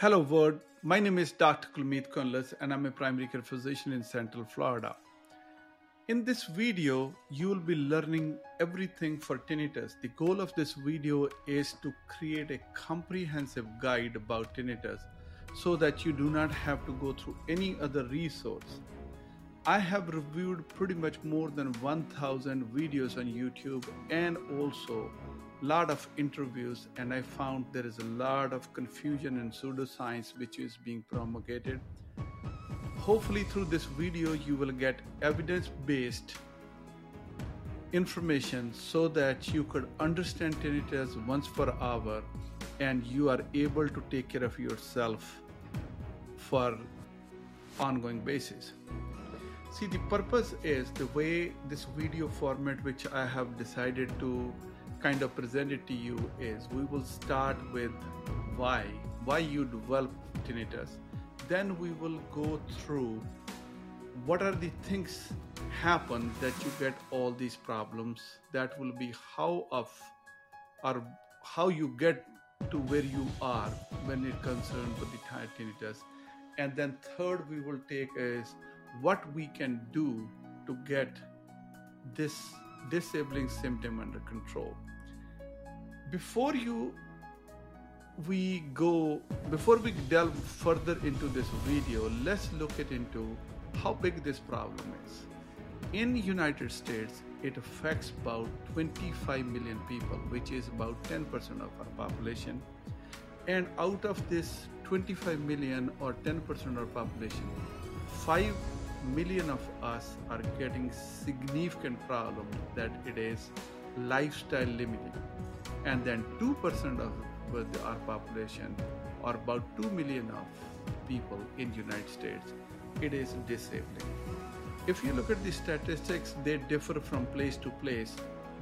Hello world, my name is Dr. Kulmeet Kundlas and I'm a primary care physician in Central Florida. In this video, you will be learning everything for tinnitus. The goal of this video is to create a comprehensive guide about tinnitus so that you do not have to go through any other resource. I have reviewed pretty much more than 1000 videos on YouTube and also lot of interviews and I found there is a lot of confusion and pseudoscience which is being promulgated. Hopefully through this video you will get evidence-based information so that you could understand tinnitus once per hour and you are able to take care of yourself for ongoing basis. See the purpose is the way this video format which I have decided to kind of present it to you is we will start with why, why you develop tinnitus. Then we will go through what are the things happen that you get all these problems. That will be how of or how you get to where you are when it concerns with the tinnitus. And then third we will take is what we can do to get this disabling symptom under control before you we go before we delve further into this video let's look at into how big this problem is. In united states it affects about 25 million people which is about 10% of our population. And out of this 25 million or 10% of our population 5 million of us are getting significant problem that it is lifestyle limiting and then 2% of our population or about 2 million of people in the united states it is disabling. If you look at the statistics they differ from place to place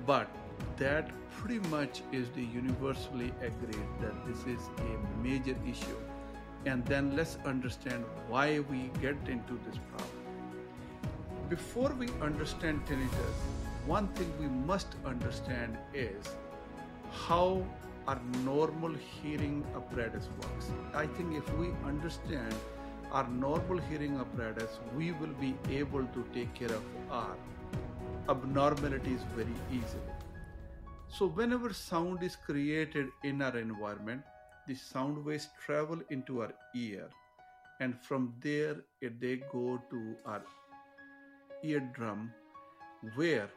but that pretty much is the universally agreed that this is a major issue. And then let's understand why we get into this problem. Before we understand tinnitus one thing we must understand is how our normal hearing apparatus works. I think if we understand our normal hearing apparatus, we will be able to take care of our abnormalities very easily. So, whenever sound is created in our environment, the sound waves travel into our ear, and from there they go to our eardrum, where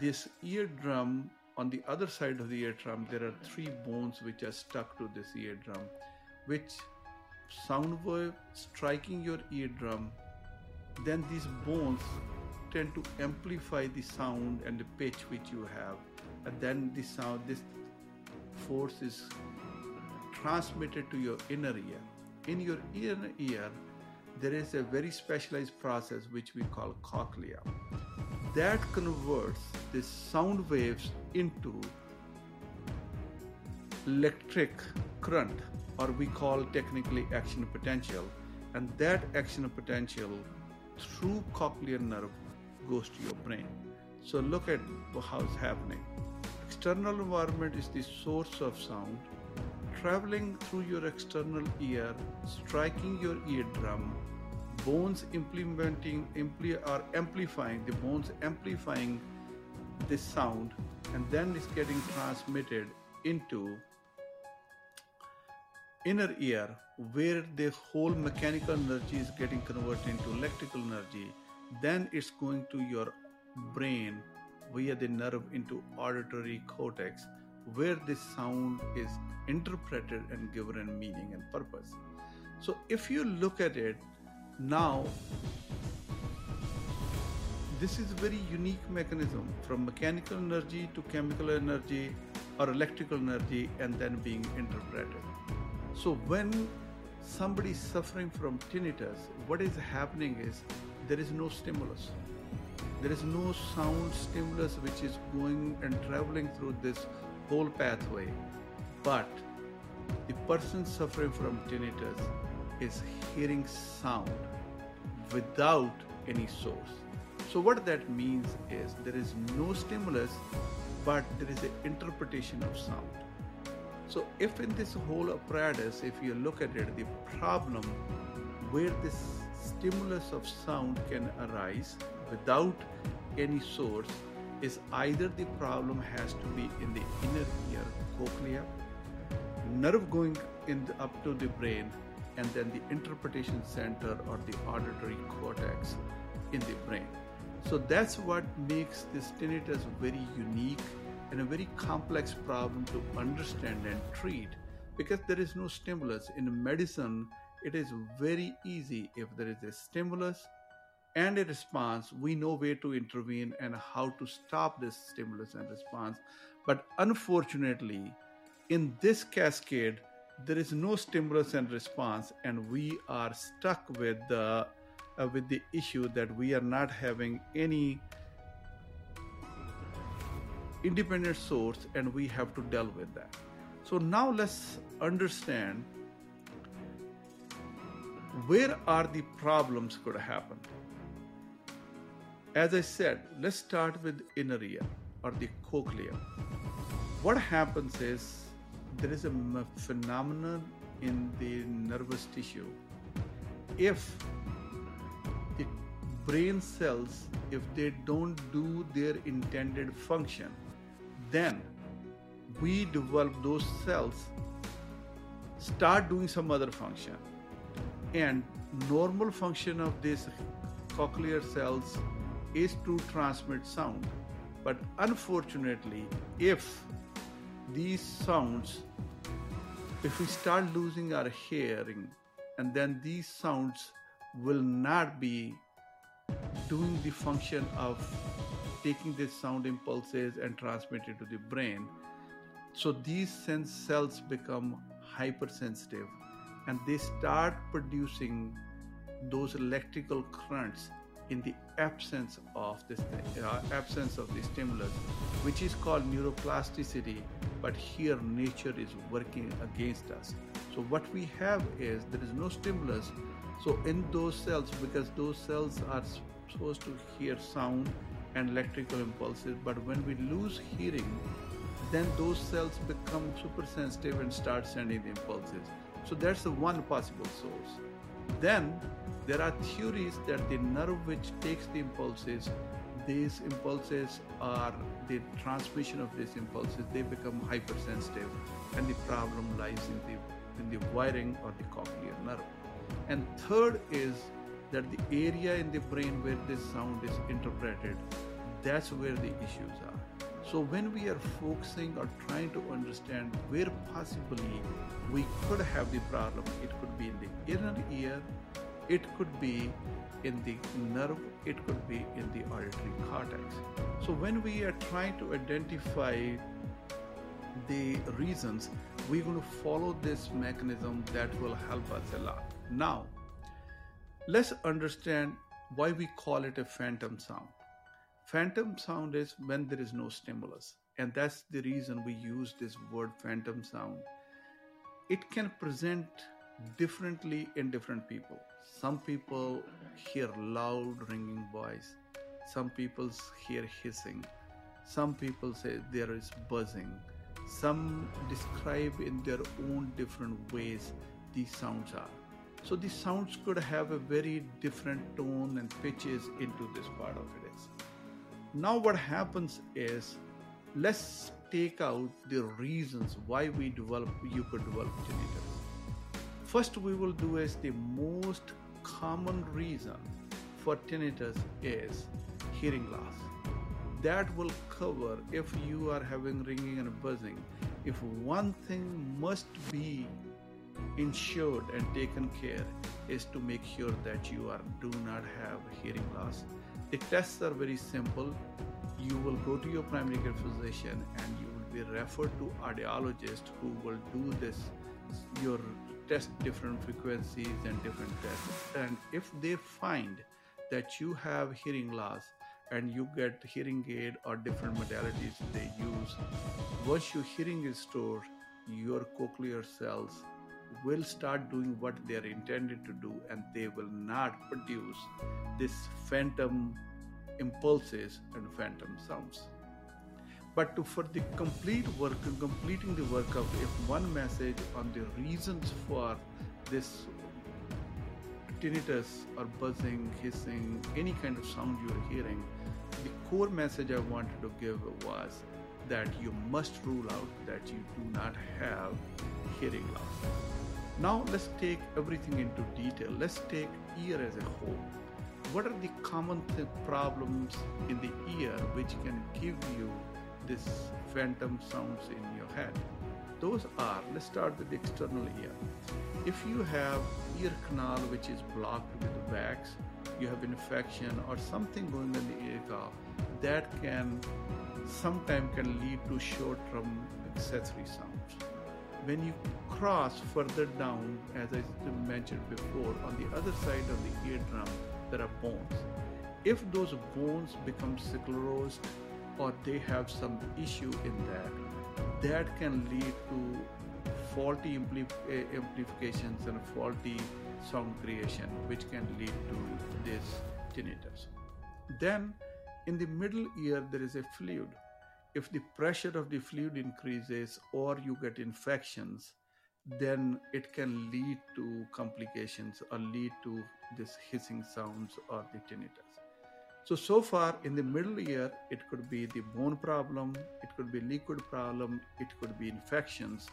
this eardrum on the other side of the eardrum, there are three bones which are stuck to this eardrum, which sound wave striking your eardrum, then these bones tend to amplify the sound and the pitch which you have, and then the sound, this force is transmitted to your inner ear. In your inner ear, there is a very specialized process which we call cochlea that converts the sound waves into electric current or we call technically action potential and that action potential through cochlear nerve goes to your brain. So look at how it's happening. External environment is the source of sound traveling through your external ear striking your eardrum bones implementing or amplifying the bones amplifying this sound and then it's getting transmitted into inner ear where the whole mechanical energy is getting converted into electrical energy. Then it's going to your brain via the nerve into auditory cortex where this sound is interpreted and given meaning and purpose. So if you look at it now, this is a very unique mechanism from mechanical energy to chemical energy or electrical energy and then being interpreted. So when somebody is suffering from tinnitus, what is happening is there is no stimulus. There is no sound stimulus which is going and traveling through this whole pathway. But the person suffering from tinnitus is hearing sound without any source. So, what that means is there is no stimulus, but there is an interpretation of sound. So, if in this whole apparatus, if you look at it, the problem where this stimulus of sound can arise without any source is either the problem has to be in the inner ear cochlea, nerve going in the, up to the brain, and then the interpretation center or the auditory cortex in the brain. So that's what makes this tinnitus very unique and a very complex problem to understand and treat because there is no stimulus. In medicine, it is very easy if there is a stimulus and a response, we know where to intervene and how to stop this stimulus and response. But unfortunately, in this cascade, there is no stimulus and response, and we are stuck with the uh, with the issue that we are not having any independent source, and we have to deal with that. So now let's understand where are the problems could happen. As I said, let's start with inner ear or the cochlea. What happens is there is a phenomenon in the nervous tissue. If the brain cells, if they don't do their intended function, then we develop those cells start doing some other function and normal function of these cochlear cells is to transmit sound. But unfortunately, if these sounds, if we start losing our hearing, and then these sounds will not be doing the function of taking these sound impulses and transmitting to the brain. So these sense cells become hypersensitive and they start producing those electrical currents in the absence of this uh, absence of the stimulus which is called neuroplasticity but here nature is working against us. So what we have is there is no stimulus. So in those cells because those cells are supposed to hear sound and electrical impulses but when we lose hearing then those cells become super sensitive and start sending the impulses. So that's the one possible source then there are theories that the nerve which takes the impulses, these impulses are the transmission of these impulses, they become hypersensitive, and the problem lies in the in the wiring or the cochlear nerve. And third is that the area in the brain where this sound is interpreted, that's where the issues are. So when we are focusing or trying to understand where possibly we could have the problem, it could be in the inner ear, it could be in the nerve, it could be in the auditory cortex. So when we are trying to identify the reasons, we're going to follow this mechanism that will help us a lot. Now, let's understand why we call it a phantom sound. Phantom sound is when there is no stimulus, and that's the reason we use this word phantom sound. It can present differently in different people. Some people hear loud ringing voice, some people hear hissing, some people say there is buzzing, some describe in their own different ways these sounds are. So these sounds could have a very different tone and pitches into this part of it. Now, what happens is let's take out the reasons why we develop, you could develop tinnitus. First, we will do is the most common reason for tinnitus is hearing loss. That will cover if you are having ringing and buzzing. If one thing must be ensured and taken care is to make sure that you are do not have hearing loss the tests are very simple. You will go to your primary care physician and you will be referred to audiologist who will do this your test different frequencies and different tests. And if they find that you have hearing loss and you get hearing aid or different modalities they use, once your hearing is restored, your cochlear cells will start doing what they are intended to do and they will not produce this phantom impulses and phantom sounds. But to, for the complete work, completing the work of if one message on the reasons for this tinnitus or buzzing, hissing, any kind of sound you are hearing, the core message I wanted to give was that you must rule out that you do not have hearing loss. Now let's take everything into detail. Let's take ear as a whole. What are the common th- problems in the ear which can give you this phantom sounds in your head? Those are, let's start with the external ear. If you have ear canal which is blocked with wax, you have infection or something going on in the ear canal, that can sometimes can lead to short-term accessory sounds. When you cross further down, as I mentioned before, on the other side of the eardrum, there are bones. If those bones become sclerosed or they have some issue in that, that can lead to faulty eh, amplifications and faulty sound creation, which can lead to this tinnitus. Then, in the middle ear, there is a fluid. If the pressure of the fluid increases or you get infections, then it can lead to complications or lead to this hissing sounds or the tinnitus. So, so far in the middle ear, it could be the bone problem, it could be liquid problem, it could be infections.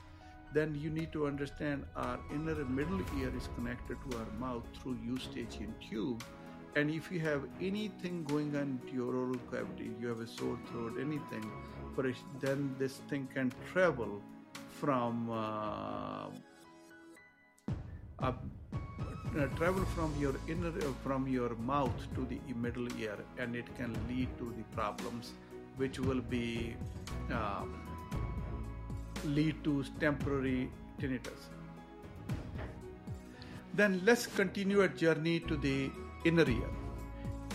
Then you need to understand our inner middle ear is connected to our mouth through eustachian tube. And if you have anything going on to your oral cavity, you have a sore throat, anything, it, then this thing can travel from uh, uh, travel from your inner uh, from your mouth to the middle ear and it can lead to the problems which will be uh, lead to temporary tinnitus. Then let's continue a journey to the inner ear.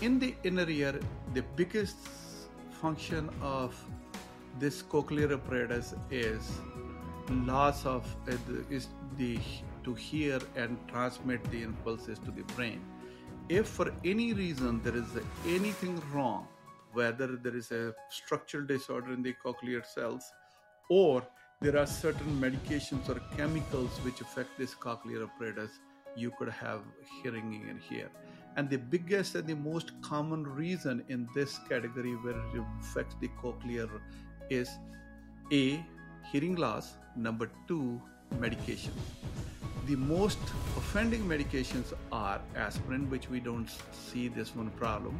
In the inner ear the biggest function of this cochlear apparatus is loss of uh, is the to hear and transmit the impulses to the brain. If for any reason there is anything wrong, whether there is a structural disorder in the cochlear cells or there are certain medications or chemicals which affect this cochlear apparatus, you could have hearing in here. And the biggest and the most common reason in this category where it affects the cochlear is A, hearing loss, number two, medication the most offending medications are aspirin, which we don't see this one problem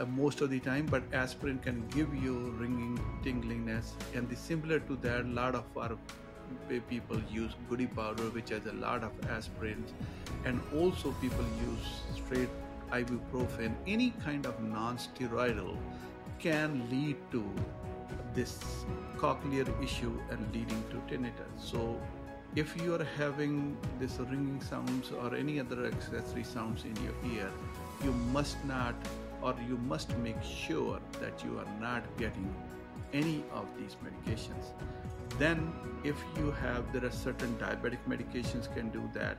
uh, most of the time, but aspirin can give you ringing, tinglingness, and the similar to that, a lot of our people use goody powder, which has a lot of aspirins, and also people use straight ibuprofen. Any kind of non-steroidal can lead to this cochlear issue and leading to tinnitus. So if you are having this ringing sounds or any other accessory sounds in your ear, you must not or you must make sure that you are not getting any of these medications. Then if you have there are certain diabetic medications can do that.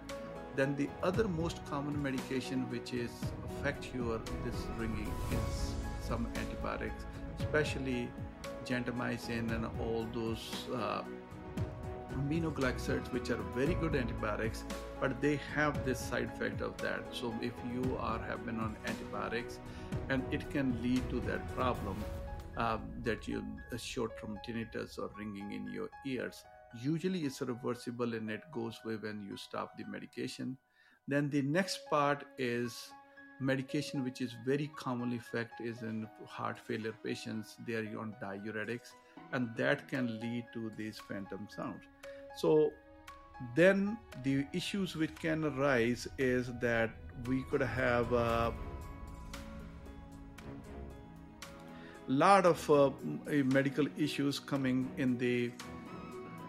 Then the other most common medication which is affect your this ringing is some antibiotics, especially gentamicin and all those uh, aminoglycosides which are very good antibiotics but they have this side effect of that. So if you are have been on antibiotics and it can lead to that problem uh, that you short-term tinnitus or ringing in your ears. Usually it's reversible and it goes away when you stop the medication. Then the next part is medication which is very commonly effect is in heart failure patients they are on diuretics and that can lead to these phantom sounds so then the issues which can arise is that we could have a lot of uh, medical issues coming in the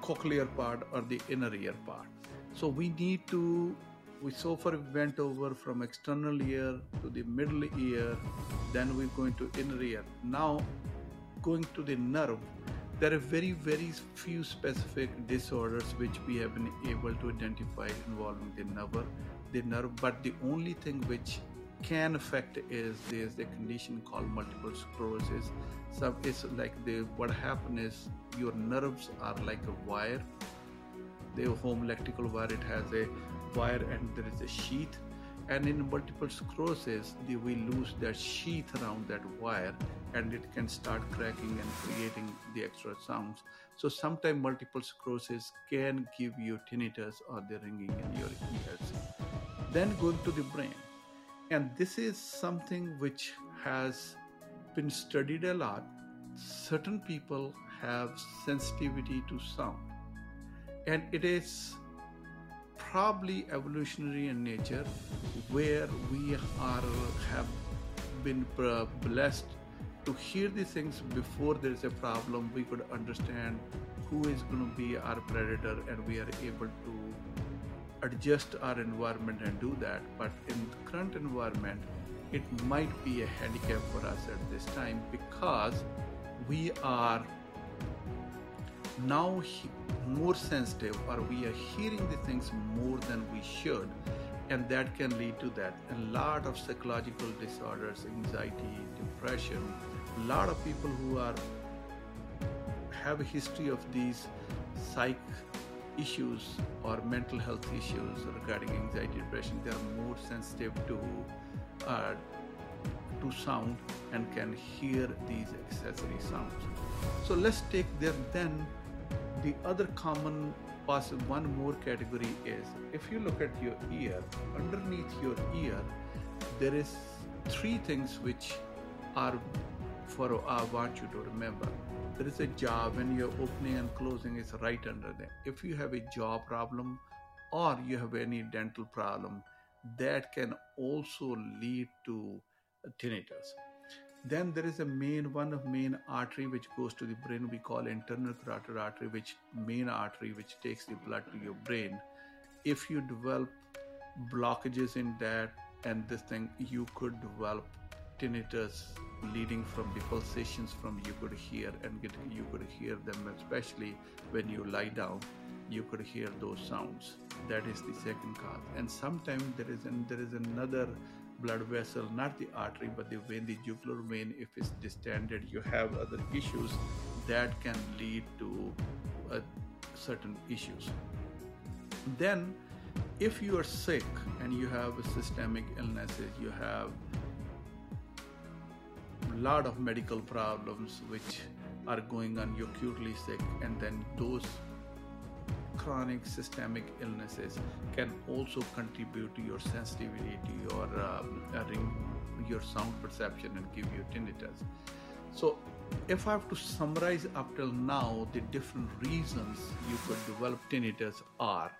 cochlear part or the inner ear part. So we need to we so far went over from external ear to the middle ear, then we're going to inner ear. Now going to the nerve there are very, very few specific disorders which we have been able to identify involving the nerve, the nerve. But the only thing which can affect is there's a condition called multiple sclerosis. So it's like the what happen is your nerves are like a wire. The home electrical wire it has a wire and there is a sheath. And in multiple sclerosis the, we lose that sheath around that wire and it can start cracking and creating the extra sounds. So sometimes multiple sclerosis can give you tinnitus or the ringing in your ears. Then going to the brain. And this is something which has been studied a lot. Certain people have sensitivity to sound. And it is probably evolutionary in nature where we are have been blessed to hear these things before there is a problem. We could understand who is going to be our predator and we are able to adjust our environment and do that. But in the current environment it might be a handicap for us at this time because we are now more sensitive or we are hearing the things more than we should and that can lead to that. A lot of psychological disorders anxiety depression. A lot of people who are have a history of these psych issues or mental health issues regarding anxiety depression. They are more sensitive to uh, to sound and can hear these accessory sounds. So let's take there then the other common possible one more category is if you look at your ear underneath your ear there is three things which are for I want you to remember. There is a jaw when you're opening and closing is right under there. If you have a jaw problem or you have any dental problem that can also lead to tinnitus then there is a main one of main artery which goes to the brain. We call internal carotid artery, which main artery which takes the blood to your brain. If you develop blockages in that and this thing, you could develop tinnitus leading from the pulsations from you could hear and get you could hear them especially when you lie down you could hear those sounds that is the second cause and sometimes there is an, there is another blood vessel, not the artery, but the vein, the jugular vein, if it's distended, you have other issues that can lead to uh, certain issues. Then, if you are sick and you have a systemic illnesses, you have a lot of medical problems which are going on, you're acutely sick, and then those chronic systemic illnesses can also contribute to your sensitivity to your uh, ring, your sound perception and give you tinnitus. So, if I have to summarize up till now, the different reasons you could develop tinnitus are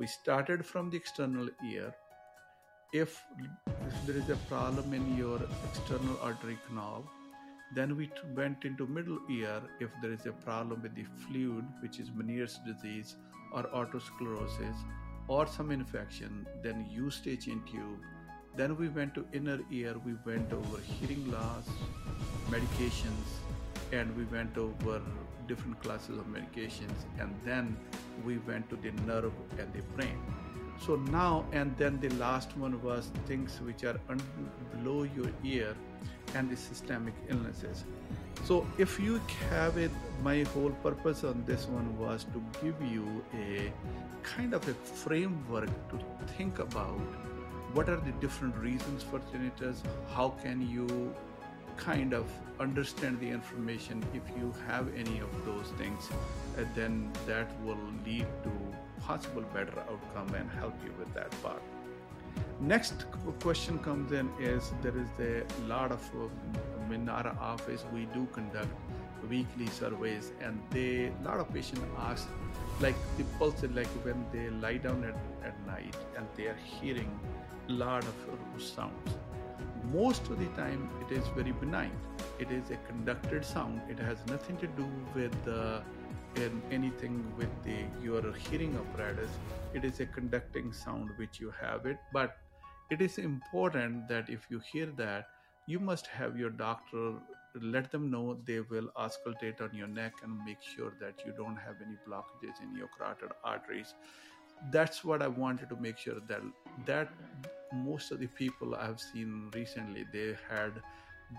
we started from the external ear. If, if there is a problem in your external auditory canal, then we went into middle ear if there is a problem with the fluid, which is Meniere's disease or otosclerosis or some infection, then eustachian tube. Then we went to inner ear, we went over hearing loss, medications, and we went over different classes of medications, and then we went to the nerve and the brain. So now, and then the last one was things which are below your ear and the systemic illnesses. So, if you have it, my whole purpose on this one was to give you a kind of a framework to think about what are the different reasons for tinnitus, how can you kind of understand the information if you have any of those things, then that will lead to possible better outcome and help you with that part. Next question comes in is there is a lot of um, in office. We do conduct weekly surveys and they a lot of patients ask like the pulse like when they lie down at, at night and they are hearing a lot of sounds. Most of the time it is very benign. It is a conducted sound. It has nothing to do with uh, in anything with the your hearing apparatus. It is a conducting sound which you have it. But it is important that if you hear that, you must have your doctor let them know they will auscultate on your neck and make sure that you don't have any blockages in your carotid arteries. That's what I wanted to make sure that that most of the people I've seen recently, they had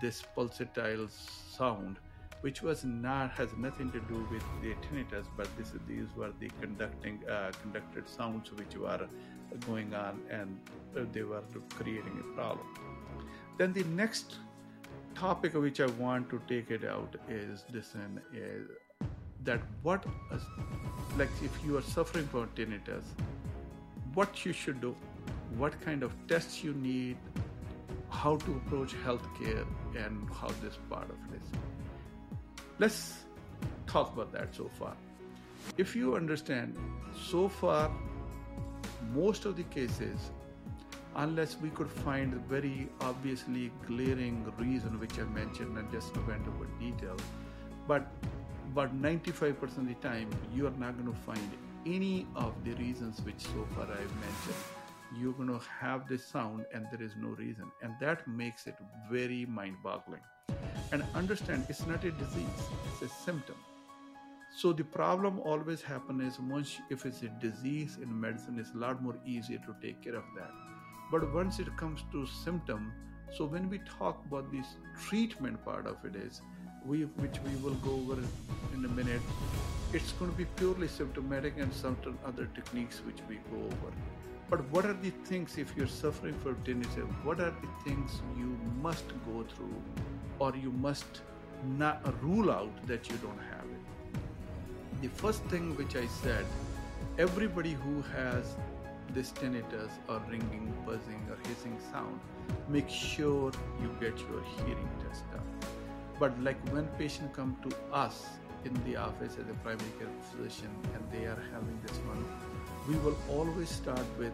this pulsatile sound, which was not has nothing to do with the tinnitus, but this these were the conducting uh, conducted sounds which were going on, and they were creating a problem. Then the next topic which I want to take it out is this and is that what like if you are suffering from tinnitus, what you should do, what kind of tests you need, how to approach healthcare, and how this part of it is. Let's talk about that so far. If you understand, so far, most of the cases, unless we could find very obviously glaring reason, which I mentioned and just went over details, but but 95% of the time, you are not going to find any of the reasons which so far I've mentioned. You're going to have this sound and there is no reason. And that makes it very mind boggling. And understand it's not a disease, it's a symptom. So the problem always happens is once if it's a disease in medicine, it's a lot more easier to take care of that. But once it comes to symptom, so when we talk about this treatment part of it is we which we will go over in a minute it's going to be purely symptomatic and certain other techniques which we go over but what are the things if you're suffering from tinnitus what are the things you must go through or you must not rule out that you don't have it? The first thing which i said everybody who has this tinnitus or ringing buzzing or hissing sound make sure you get your hearing test done. But like when patient come to us in the office as a primary care physician and they are having this one, we will always start with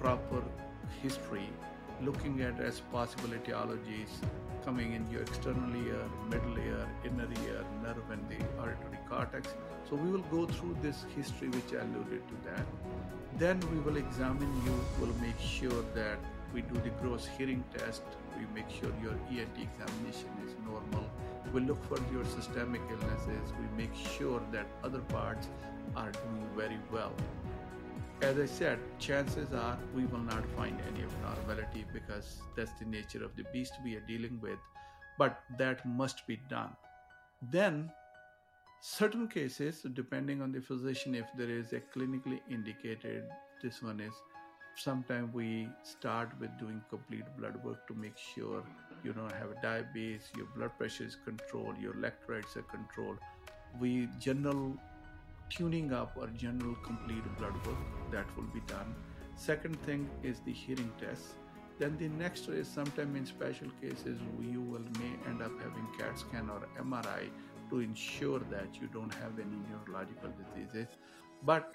proper history, looking at as possible etiologies coming in your external ear, middle ear, inner ear, nerve and the auditory cortex. So we will go through this history which I alluded to that. Then we will examine you, we will make sure that we do the gross hearing test, we make sure your ENT examination is normal, we look for your systemic illnesses, we make sure that other parts are doing very well. As I said, chances are we will not find any abnormality because that's the nature of the beast we are dealing with, but that must be done. Then, certain cases, depending on the physician, if there is a clinically indicated, this one is sometimes we start with doing complete blood work to make sure you don't have diabetes your blood pressure is controlled your electrolytes are controlled we general tuning up or general complete blood work that will be done. Second thing is the hearing test then the next is sometimes in special cases you will may end up having cat scan or mri to ensure that you don't have any neurological diseases. But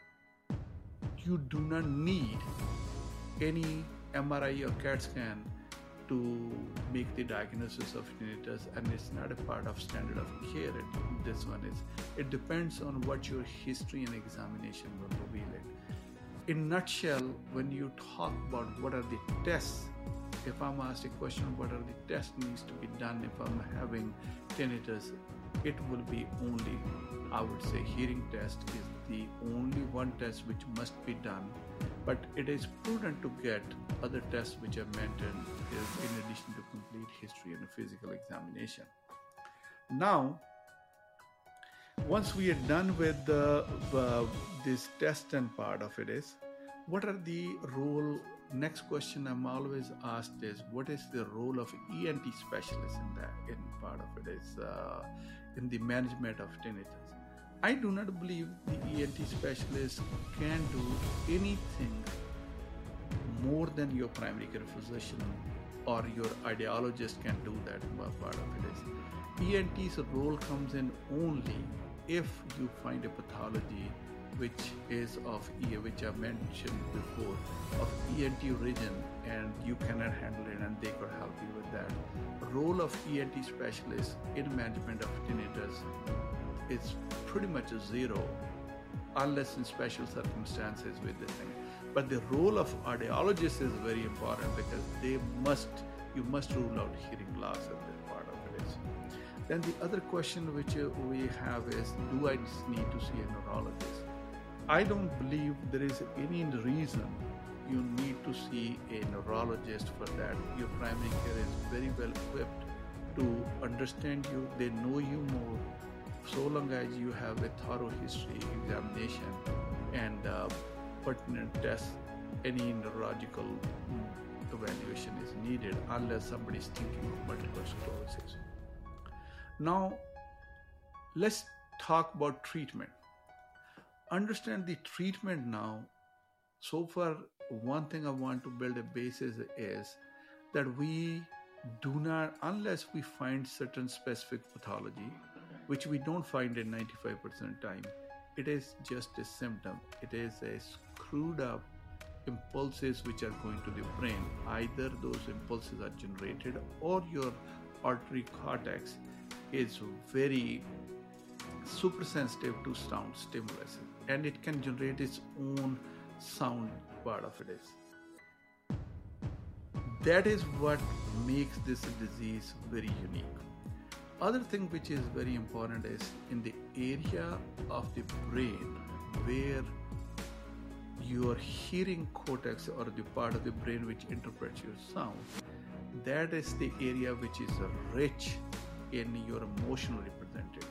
you do not need any MRI or CAT scan to make the diagnosis of tinnitus and it's not a part of standard of care. This one is it depends on what your history and examination will reveal it. In nutshell when you talk about what are the tests if i'm asked a question what are the tests needs to be done if i'm having tinnitus it will be only i would say hearing test is the only one test which must be done but it is prudent to get other tests which are mentioned in addition to complete history and a physical examination. Now, once we are done with the, uh, this test and part of it is, what are the role? Next question I'm always asked is, what is the role of ENT specialist in that? In part of it is uh, in the management of tinnitus. I do not believe the ENT specialist can do anything more than your primary care physician or your audiologist can do that part of it is. ENT's role comes in only if you find a pathology which is of ear, which I mentioned before, of ENT origin, and you cannot handle it, and they could help you with that. Role of ENT specialist in management of tinnitus is pretty much a zero unless in special circumstances with this thing. But the role of audiologist is very important because they must you must rule out hearing loss at this part of it is. Then the other question which uh, we have is do I need to see a neurologist? I don't believe there is any reason you need to see a neurologist for that. Your primary care is very well equipped to understand you, they know you more, so long as you have a thorough history examination and uh, pertinent tests, any neurological evaluation is needed unless somebody is thinking of multiple sclerosis. Now, let's talk about treatment. Understand the treatment now. So far, one thing I want to build a basis is that we do not, unless we find certain specific pathology, which we don't find in 95% time, it is just a symptom. It is a screwed up impulses which are going to the brain. Either those impulses are generated or your auditory cortex is very super sensitive to sound stimulus and it can generate its own sound part of it is that is what makes this disease very unique other thing which is very important is in the area of the brain where your hearing cortex or the part of the brain which interprets your sound that is the area which is rich in your emotional represented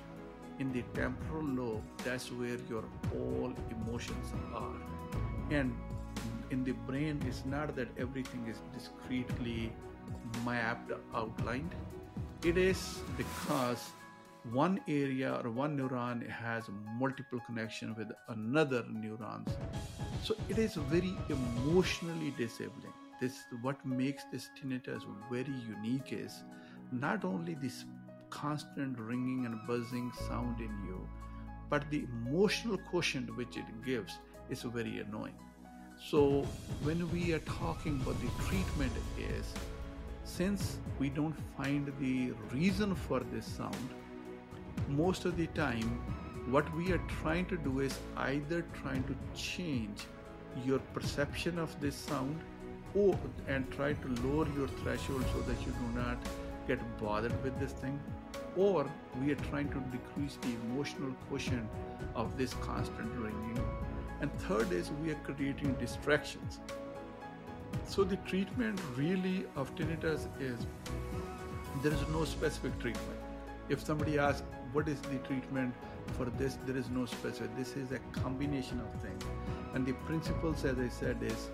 in the temporal lobe that's where your all emotions are. And in the brain it's not that everything is discretely mapped outlined it is because one area or one neuron has multiple connection with another neurons. So it is very emotionally disabling. This what makes this tinnitus very unique is not only this constant ringing and buzzing sound in you but the emotional quotient which it gives is very annoying. So when we are talking about the treatment is since we don't find the reason for this sound most of the time what we are trying to do is either trying to change your perception of this sound or and try to lower your threshold so that you do not get bothered with this thing or we are trying to decrease the emotional quotient of this constant ringing. And third is we are creating distractions so the treatment really of tinnitus is there is no specific treatment. If somebody asks what is the treatment for this, there is no specific. This is a combination of things. And the principles, as I said, is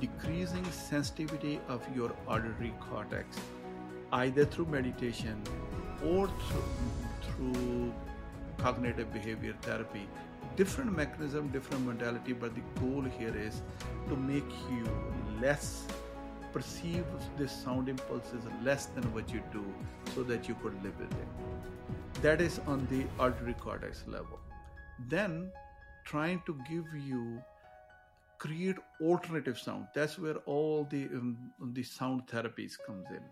decreasing sensitivity of your auditory cortex, either through meditation or through, through cognitive behavior therapy different mechanism different modality but the goal here is to make you less perceive this sound impulses less than what you do so that you could live with it. That is on the auditory cortex level. Then trying to give you create alternative sound. That's where all the um, the sound therapies comes in.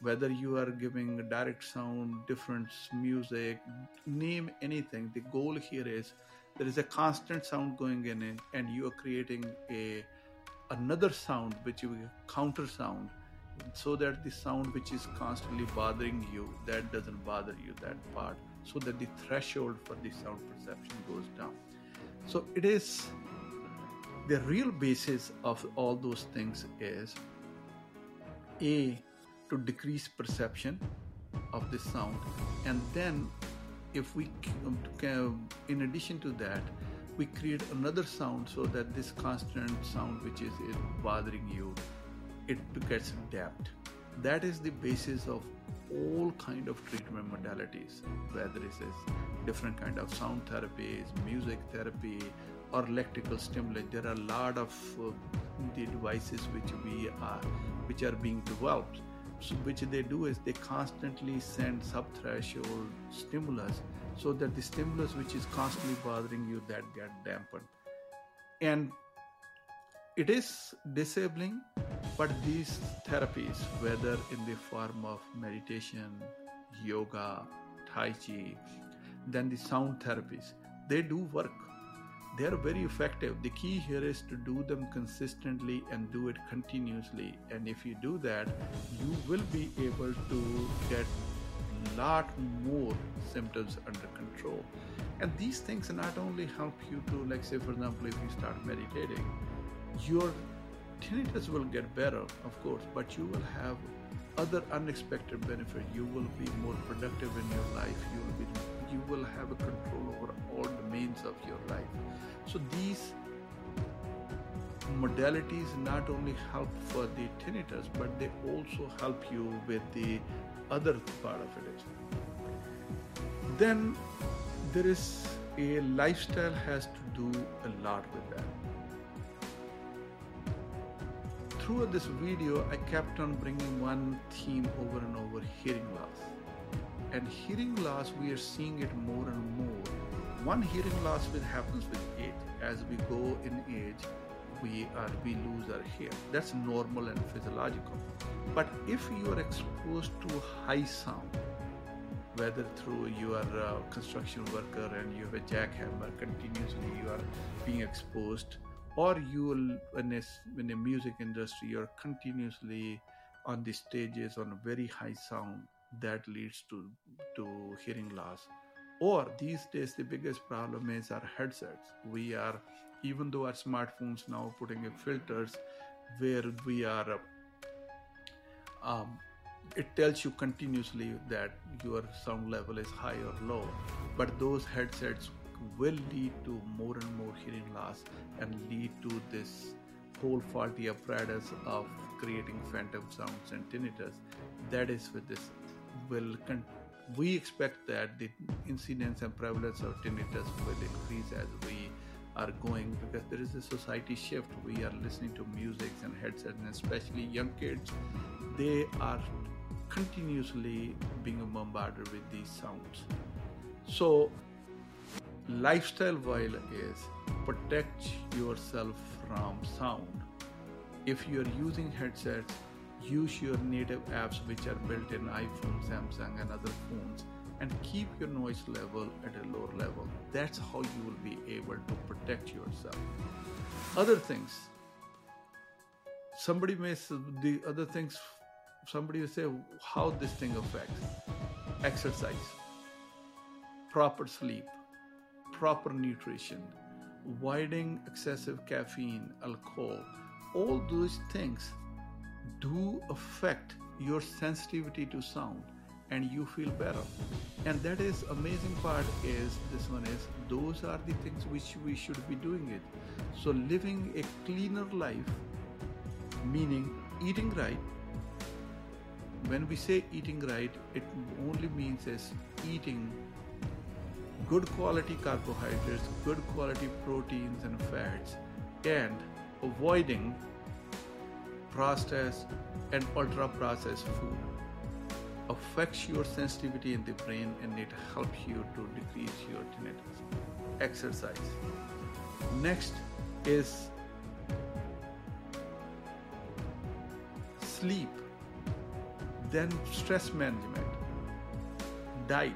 Whether you are giving direct sound different music name anything the goal here is there is a constant sound going in and you are creating a another sound which you counter sound so that the sound which is constantly bothering you that doesn't bother you that part so that the threshold for the sound perception goes down. So it is the real basis of all those things is a to decrease perception of the sound and then if we um, in addition to that we create another sound so that this constant sound which is, bothering you it gets damped. That is the basis of all kind of treatment modalities whether it is different kind of sound therapies music therapy or electrical stimulation there are a lot of uh, the devices which we are which are being developed. So which they do is they constantly send subthreshold stimulus so that the stimulus which is constantly bothering you that get dampened and it is disabling but these therapies whether in the form of meditation yoga tai chi then the sound therapies they do work they are very effective. The key here is to do them consistently and do it continuously. And if you do that, you will be able to get lot more symptoms under control. And these things not only help you to, like, say, for example, if you start meditating, your tinnitus will get better, of course, but you will have other unexpected benefit. You will be more productive in your life. You will be you will have a control over all domains of your life. So these modalities not only help for the tinnitus, but they also help you with the other part of it. Then there is a lifestyle has to do a lot with that. Through this video, I kept on bringing one theme over and over hearing loss. And hearing loss, we are seeing it more and more. One hearing loss happens with age. As we go in age, we are we lose our hearing. That's normal and physiological. But if you are exposed to high sound, whether through you are uh, a construction worker and you have a jackhammer continuously you are being exposed or you in a, in a music industry you're continuously on the stages on a very high sound that leads to to hearing loss or these days the biggest problem is our headsets. We are even though our smartphones now putting in filters where we are um, it tells you continuously that your sound level is high or low. But those headsets will lead to more and more hearing loss and lead to this whole faulty apparatus of creating phantom sounds and tinnitus. That is with this will con- we expect that the incidence and prevalence of tinnitus will increase as we are going because there is a society shift we are listening to music and headsets and especially young kids they are continuously being bombarded with these sounds. So, lifestyle while is protect yourself from sound. If you are using headsets, use your native apps which are built in iPhone, Samsung, and other phones and keep your noise level at a lower level. That's how you will be able to protect yourself. Other things, somebody may the other things somebody will say how this thing affects exercise, proper sleep, proper nutrition, avoiding excessive caffeine, alcohol, all those things do affect your sensitivity to sound and you feel better. And that is amazing part is this one is those are the things which we should be doing it. So living a cleaner life meaning eating right. When we say eating right, it only means is eating good quality carbohydrates, good quality proteins and fats, and avoiding processed and ultra processed food affects your sensitivity in the brain and it helps you to decrease your tinnitus. Exercise. Next is sleep then stress management, diet,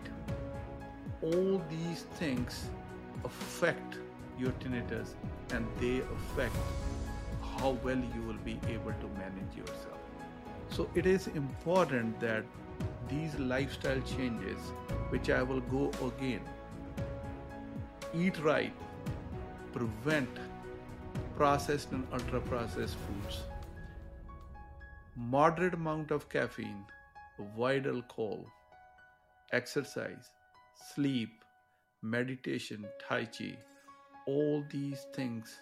all these things affect your tinnitus and they affect how well you will be able to manage yourself. So it is important that these lifestyle changes, which I will go again, eat right, prevent processed and ultra processed foods, moderate amount of caffeine, avoid alcohol, exercise, sleep, meditation, tai chi, all these things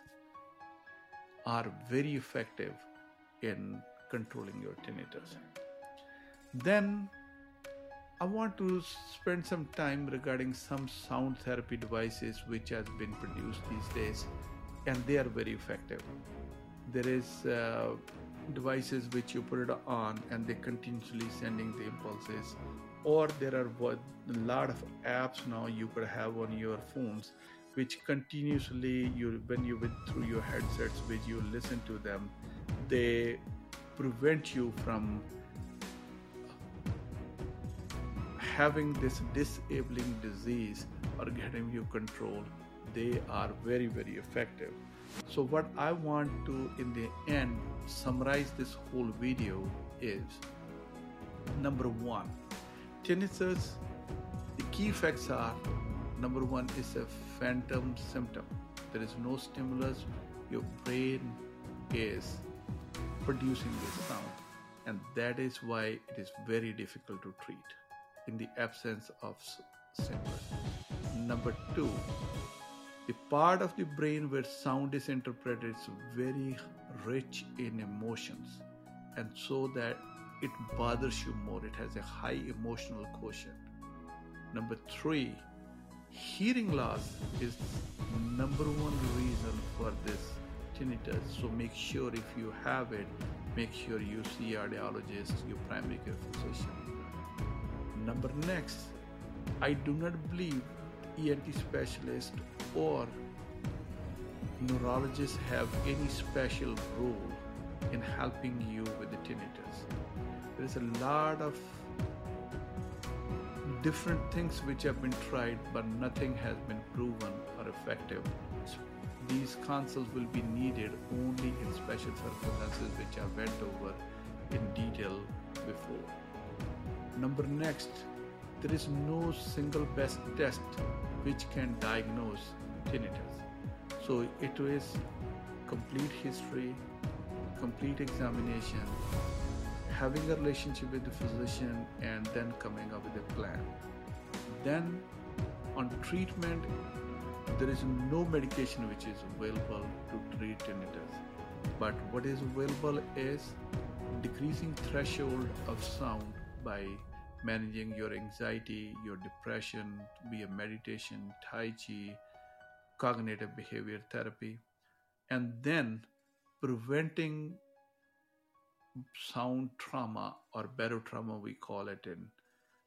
are very effective in controlling your tinnitus. Then I want to spend some time regarding some sound therapy devices which has been produced these days and they are very effective. There is uh, devices which you put it on and they continuously sending the impulses or there are a lot of apps now you could have on your phones which continuously you when you went through your headsets which you listen to them they prevent you from having this disabling disease or getting you control they are very very effective. So what I want to in the end summarize this whole video is number one, tinnitus, the key effects are number one is a phantom symptom. There is no stimulus, your brain is producing this sound. And that is why it is very difficult to treat in the absence of stimulus. Number two, the part of the brain where sound is interpreted is very rich in emotions, and so that it bothers you more. It has a high emotional quotient. Number three, hearing loss is number one reason for this tinnitus. So make sure if you have it, make sure you see a audiologist, your primary care physician. Number next, I do not believe ENT specialist or neurologists have any special role in helping you with the tinnitus. There is a lot of different things which have been tried, but nothing has been proven or effective. These consults will be needed only in special circumstances which I went over in detail before. Number next, there is no single best test which can diagnose tinnitus. So it is complete history, complete examination, having a relationship with the physician, and then coming up with a plan. Then on treatment, there is no medication which is available to treat tinnitus. But what is available is decreasing threshold of sound by managing your anxiety, your depression, via meditation, Tai Chi, cognitive behavior therapy, and then preventing sound trauma or barotrauma, we call it, in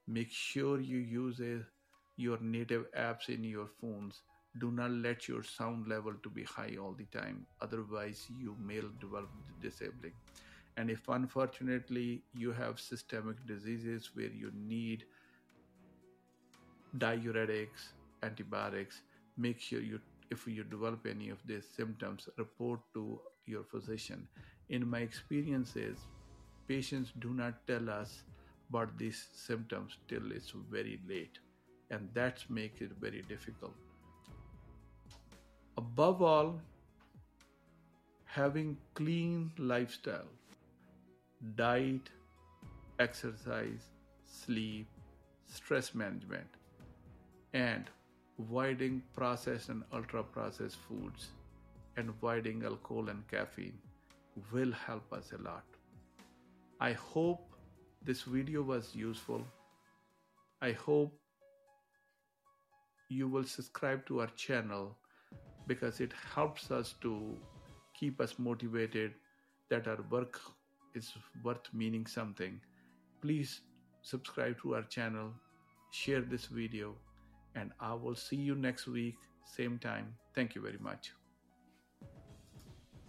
make sure you use a, your native apps in your phones. Do not let your sound level to be high all the time. Otherwise, you may develop disabling. And if unfortunately you have systemic diseases where you need diuretics, antibiotics, make sure you, if you develop any of these symptoms, report to your physician. In my experiences, patients do not tell us about these symptoms till it's very late, and that makes it very difficult. Above all, having clean lifestyle diet, exercise, sleep, stress management, and avoiding processed and ultra processed foods and avoiding alcohol and caffeine will help us a lot. I hope this video was useful. I hope you will subscribe to our channel because it helps us to keep us motivated that our work is worth meaning something, please subscribe to our channel, share this video, and I will see you next week, same time. Thank you very much.